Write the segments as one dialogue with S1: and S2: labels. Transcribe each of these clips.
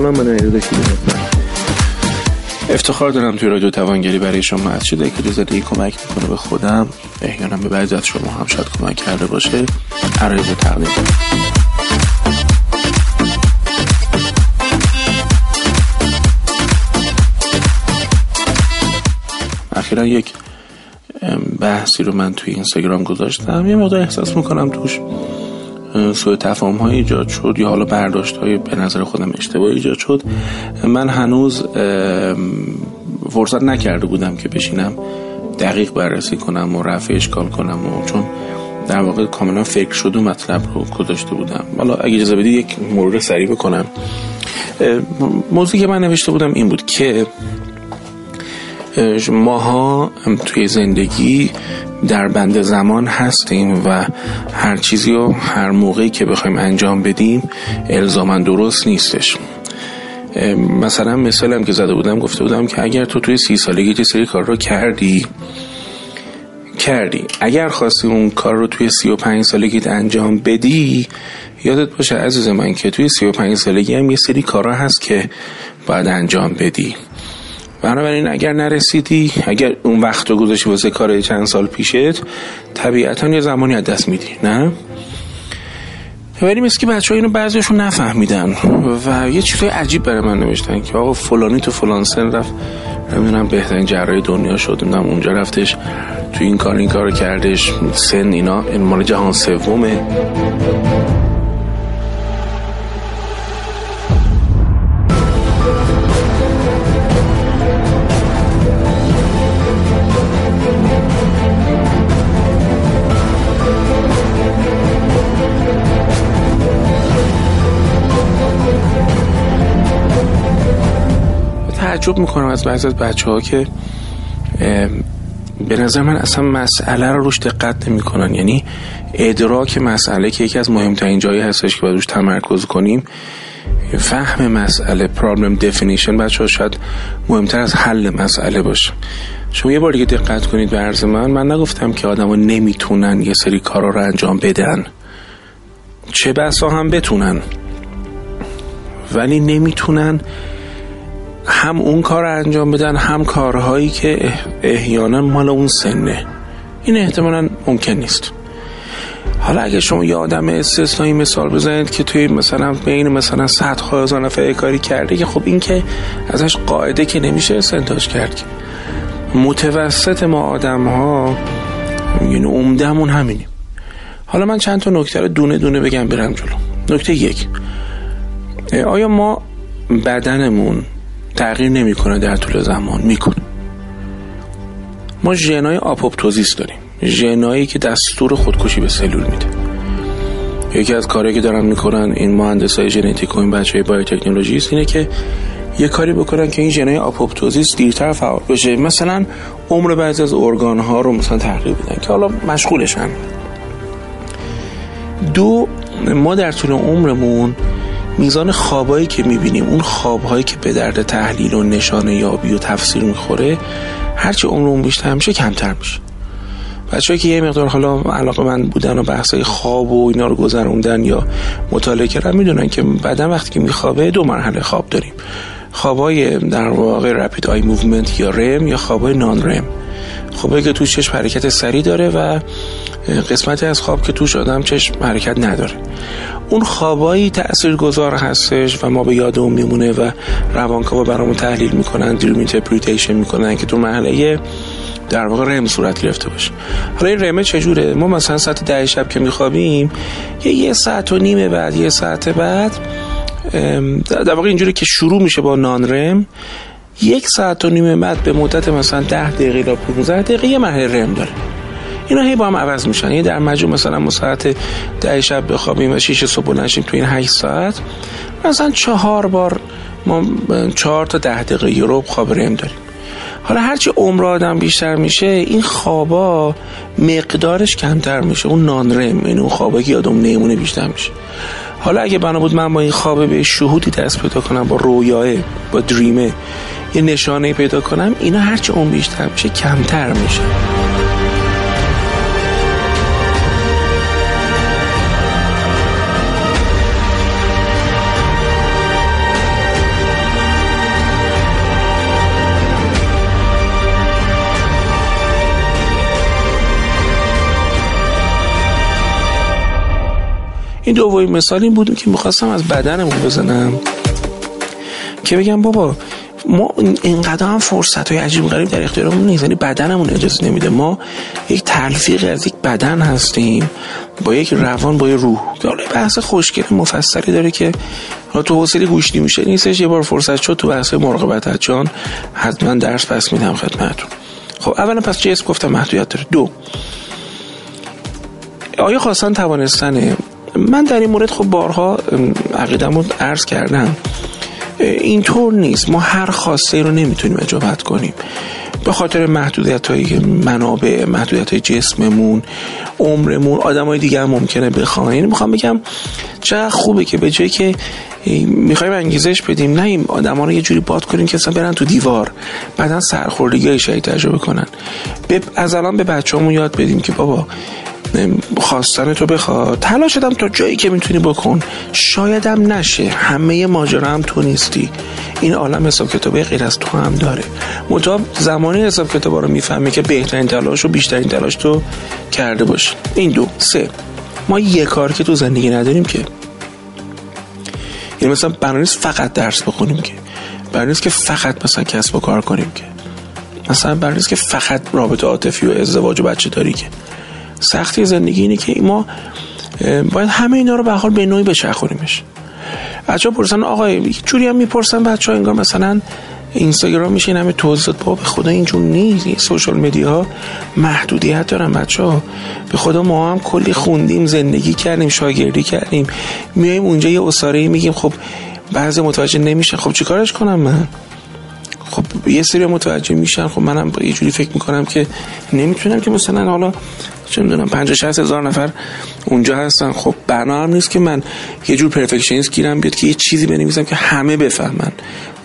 S1: سلام من ایراد
S2: افتخار دارم توی رادیو توانگری برای شما از شده که زندگی کمک می‌کنه به خودم. احیانا به بعضی از شما هم شاید کمک کرده باشه. عرایز تقدیم اخیرا یک بحثی رو من توی اینستاگرام گذاشتم. یه مقدار احساس می‌کنم توش سوء تفاهم های ایجاد شد یا حالا برداشت های به نظر خودم اشتباه ایجاد شد من هنوز فرصت نکرده بودم که بشینم دقیق بررسی کنم و رفع اشکال کنم و چون در واقع کاملا فکر شد و مطلب رو گذاشته بودم. حالا اگه اجازه بدید یک مرور سریع بکنم. موضوعی که من نوشته بودم این بود که ماها توی زندگی در بند زمان هستیم و هر چیزی رو هر موقعی که بخوایم انجام بدیم الزاما درست نیستش. مثلا مثالم که زده بودم گفته بودم که اگر تو توی سی سالگی یه سری کار رو کردی کردی. اگر خواستی اون کار رو توی سی و پنج سالگیت انجام بدی یادت باشه عزیز من که توی سی و پنج سالگی هم یه سری کارا هست که باید انجام بدی. بنابراین اگر نرسیدی اگر اون وقت رو گذاشتی واسه کار چند سال پیشت طبیعتا یه زمانی از دست میدی نه؟ ولی مثل که بچه اینو بعضیشون نفهمیدن و یه چیزای عجیب برای من نوشتن که آقا فلانی تو فلان سن رفت نمی‌دونم بهترین جراح دنیا شد نمی‌دونم اونجا رفتش تو این کار این کار کردش سن اینا این مال جهان سومه. تعجب می‌کنم از بعضی از بچه ها که به نظر من اصلا مسئله رو روش دقت نمی‌کنن. یعنی ادراک مسئله که یکی از مهمترین جایی هستش که باید روش تمرکز کنیم فهم مسئله پرابلم دفینیشن بچه ها شاید مهمتر از حل مسئله باشه. شما یه بار دیگه دقت کنید به عرض من. من نگفتم که آدم ها نمی‌تونن یه سری کارا رو انجام بدن. چه بسا هم بتونن. ولی نمی‌تونن هم اون کار رو انجام بدن هم کارهایی که احیانا مال اون سنه. این احتمالا ممکن نیست. حالا اگه شما یه آدم استثنایی مثال بزنید که توی مثلا بین مثلا صد هزار نفر کاری کرده که خب این که ازش قاعده که نمیشه استنتاج کرد. متوسط ما آدم ها یعنی عمدهمون همینیم حالا من چند تا نکته رو دونه دونه بگم برم جلو. نکته یک. آیا ما بدنمون تغییر نمی‌کنه در طول زمان. می‌کنه ما ژنای apoptosis داریم. ژنایی که دستور خودکشی به سلول میده. یکی از کارهایی که دارن می‌کنن این مهندس های ژنتیک و این بچه های biotechnologist اینه که یه کاری بکنن که این ژنای apoptosis دیرتر فعال بشه. مثلا عمر بعضی از ارگان ها رو مثلا تغییر بدن که حالا مشغولشن. دو ما در طول عمرمون میزان خوابایی که می‌بینیم اون خوابهایی که به درد تحلیل و نشانه یابی و تفسیر می‌خوره هرچی عمرمون بیشتر میشه کمتر میشه. بچه که یه مقدار حالا علاقه من بودن و بحثای خواب و اینا رو گذروندن یا مطالعه کردن می‌دونن که بعدا وقتی که میخوابه دو مرحله خواب داریم. خوابای در واقع rapid eye movement یا REM یا خوابای non-REM. خوابایی که توش چشم حرکت سریع داره و قسمتی از خواب که توش آدم چشم حرکت نداره. اون خوابایی تأثیر گذار هستش و ما به یاد اون میمونه و روانکاوا برامون تحلیل می‌کنن dream interpretation می‌کنن که تو محله در واقع REM صورت گرفته باشه. حالا این REM ه چجوره؟ ما مثلا ساعت ده شب که میخوابیم یه یه ساعت و نیمه بعد یه ساعت بعد در واقع اینجوری که شروع میشه با نان رم یک ساعت و نیمه بعد به مدت مثلا ده دقیقه تا 15 دقیقه یه مرحله رم داره. اینا هی با هم عوض میشن. یعنی در مجموع مثلا ما ساعت ده شب بخوابیم و 6 صبح بلنشیم تو این 8 ساعت مثلا چهار بار ما چهار تا ده دقیقه یورو خواب رم داریم. حالا هرچی عمر آدم بیشتر میشه این خوابا مقدارش کمتر میشه. اون نان رم یعنی اون خوابا که یادم نیمونه بیشتر میشه. حالا اگه بنا بود من با این خوابه به شهودی دست پیدا کنم با رویاه با دریمه یه نشانه پیدا کنم اینا هرچی اون بیشتر میشه کمتر میشه. این دومین مثال این بود که می‌خواستم از بدنمون بزنم. که بگم بابا ما اینقدر هم فرصت های عجیب غریب در اختیارمون نیست. یعنی بدنمون اجازه نمیده. ما یک تلفیق از یک بدن هستیم. با یک روان با یک روح. که حالا بحث خوشگل مفصلی داره که تو حوصله گوشتی میشه نیستش. یه بار فرصت شد تو بحث مراقبت جان حتما درس پس میدم خدمتتون. خب اولا پس جسم گفتم؟ محدودیت داره. دو. آیا خواستن توانستنه من در این مورد خب بارها عقیدمون عرض کردم. اینطور نیست. ما هر خواسته رو نمی‌تونیم اجابت کنیم. به خاطر محدودیت های منابع محدودیت های جسممون عمرمون آدم های دیگه هم ممکنه بخوان. یعنی می‌خوام بگم چقدر خوبه که به جایی که می‌خوایم انگیزش بدیم نه این آدم ها رو یه جوری باد کنیم که اصلا برن تو دیوار. بعدا سرخوردگی های تجربه کنن. از الان به بچه همون یاد بدیم که بابا خواستن تو بخواد. تلاش دم تا جایی که می‌تونی بکن. شایدم نشه. همه ماجرا هم تو نیستی. این عالم حساب کتابه غیر از تو هم داره. مطابق زمانی حساب کتابا رو می‌فهمه که بهترین تلاش و بیشترین تلاش تو کرده باش. این دو. سه. ما یه کار که تو زندگی نداریم که. یعنی مثلا برای فقط درس بخونیم که. برای که فقط مثلا کسب و کار کنیم که. مثلا برای که فقط رابطه عاطفی و ازدواج و بچه داری که. سختی زندگی اینه که ما باید همه اینا رو به حال به نوعی بچرخونیمش. بچه ها پرسن آقای جوری هم می‌پرسن بچه ها انگار مثلا اینستاگرام میشه همه توضیحات با به خدا اینجور نیست. سوشال مدیا محدودیت دارن بچه ها به خدا ما هم کلی خوندیم زندگی کردیم شاگردی کردیم. میایم اونجا یه اصاره میگیم خب بعضی متوجه نمیشه خب چیکارش کنم من؟ خب یه سری متوجه میشن. خب منم یه جوری فکر می‌کنم که نمی‌تونم که مثلا حالا چه می‌دونم 50 60 هزار نفر اونجا هستن. خب بنا هم نیست که من یه جور پرفکشنیست گیرم بیاد که یه چیزی بنویسم که همه بفهمن.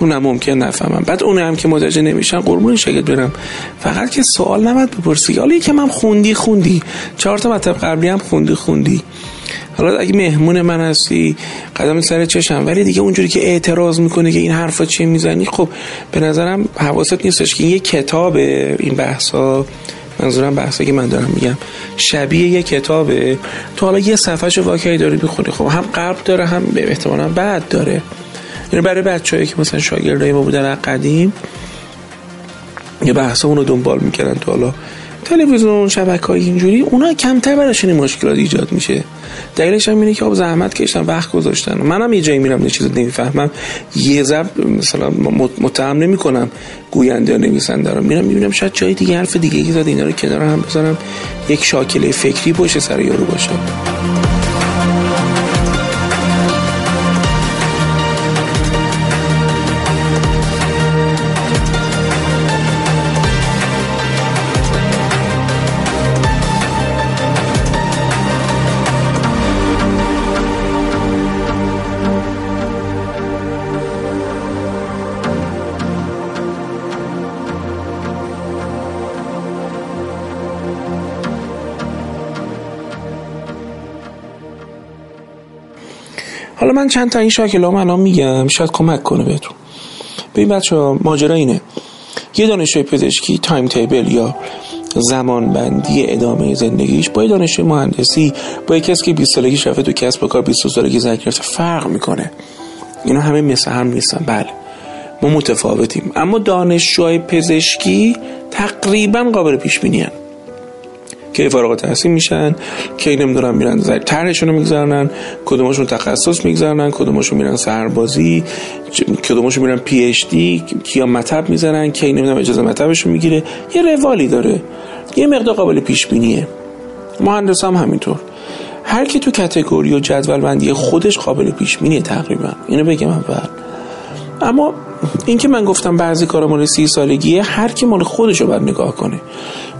S2: اون هم ممکن نفهمم. بعد اون هم که متوجه نمیشن قربون شگت برم. فقط که سوال نباید بپرسی. حالا که من خوندی خوندی. چهار تا مطلب قبلی هم خوندی خوندی. حالا اگه مهمون من هستی قدم سر چشم. ولی دیگه اونجوری که اعتراض می‌کنه که این حرفا چی می‌زنی خب به نظرم حواست نیستش که این یه کتاب این بحثا. منظورم بحثی که من دارم میگم. شبیه یه کتابه. تو حالا یه صفحه واقعی داری می‌خونی. خب هم قبل داره هم به احتمالا بعد داره. یعنی برای بچه‌ای که مثلا شاگردای ما بودن قدیم یه بحث رو دنبال می‌کردن تو حالا. تلویزیون شبکه های اینجوری اونا کمتر براشون مشکلات ایجاد میشه. دلیلش هم اینه که خب زحمت کشتن وقت گذاشتن. منم یه جایی میرم یه چیز نمی‌فهمم یه ضرب مثلا متهم نمی‌کنم گوینده یا نویسنده رو. میرم می‌بینم شاید جای دیگه حرف دیگه که زد اینا رو کنار هم بذارم. یک شاکله فکری باشه سر یارو باشه. حالا من چند تا این شاکلام الان میگم شاید کمک کنه بهتون. ببین بچه ها ماجرا اینه. یه دانشجوی پزشکی تایم تیبل یا زمان بندی ادامه زندگیش با یه دانشجوی مهندسی با یه کسی که 20 سالگی رفته تو کسب و کار 20 سالگی زنگ گرفته فرق می‌کنه. اینا همه مثل هم نیستن. بله. ما متفاوتیم. اما دانشجوهای پزشکی تقریبا قابل پیش بینی کی فارغ التحصیل میشن کی نمی‌دونم میرن زیر طرحشون رو می‌گذارن کدومشون تخصص می‌گذارن کدومشون میرن سربازی کدومشون میرن پی اچ دی کیا مطب می‌زنن کی نمی‌دونم اجازه مطبشون می‌گیره. یه روالی داره. یه مقدار قابل پیش بینیه مهندس هم همینطور. هر کی تو کتگوری و جدول بندی خودش قابل پیش بینیه تقریبا. اینو بگم اول. اما این که من گفتم بعضی کارا مال سی سالگیه هر کی مال خودش رو باید نگاه کنه.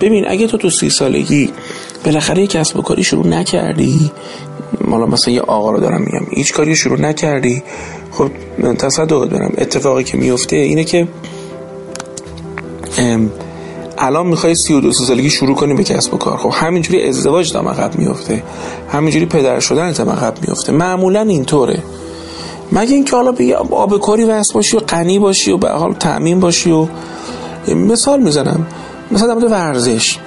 S2: ببین اگه تو تو سی سالگی بالاخره یه کسب و کاری شروع نکردی مالا مثلا یه آقا رو دارم میگم هیچ کاری شروع نکردی خب تصدق دارم اتفاقی که میفته اینه که الان می‌خوای سی و دو سالگی شروع کنی به کسب و کار. خب همینجوری ازدواج دم عقب میفته همینجوری پدر شدن دم عقب میفته معمولا اینطوره. مگه اینکه حالا به آب کاری وصل باشی و غنی باشی و به حال تامین باشی و مثال می‌زنم. مثلا در ورزش.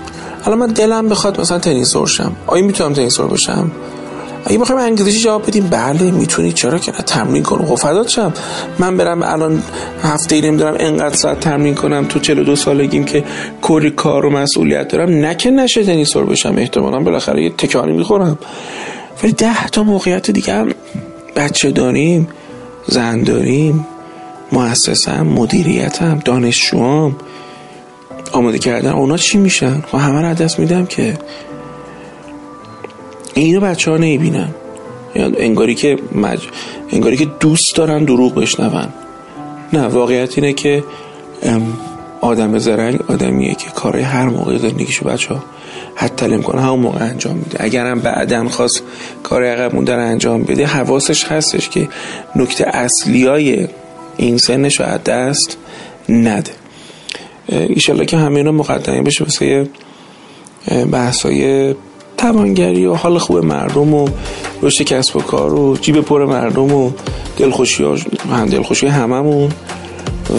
S2: حالا من دلم بخواد مثلا تنیسور شم آیا می‌تونم تنیسور باشم؟ اگه بخوایم انگلیسی جواب بدیم بله می‌تونید. چرا که تمرین کنم. خب شم من برم الان هفته ای نمی‌دونم انقدر ساعت تمرین کنم تو 42 سالگیم که کلی کار و مسئولیت دارم. نه که نشه تنیسور بشم احتمالا بالاخره یه تکانی می‌خورم. ولی ده تا موقعیت دیگه هم بچه داریم زن داریم مؤسسم مدیریتم دانشجوام. آماده کردن اونا چی میشن؟ خب همه رو دست میدم که اینو بچه ها نیبینن انگاری که مج... انگاری که دوست دارن دروغ بشنون. نه واقعیت اینه که آدم زرنگ آدمیه که کارهای هر موقع زندگیشو بچه ها تلم کنه همون موقع انجام میده. اگرم بعدا خواست کار عقب موندن انجام بده حواسش هستش که نکته اصلی های این سنش رو دست نده. ایشالله که همه اینا مقدمه بشه واسه بحثای توانگری و حال خوب مردم و رشد کسب و کار و جیب پر مردم و دلخوشی ها هم دلخوشی هممون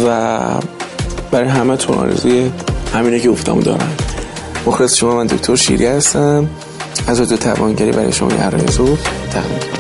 S2: و برای همه تون آرزوی همینه که گفتم دارم. مخلص شما من دکتر شیری هستم. از تو توانگری برای شما یه عرایزو تقدیم.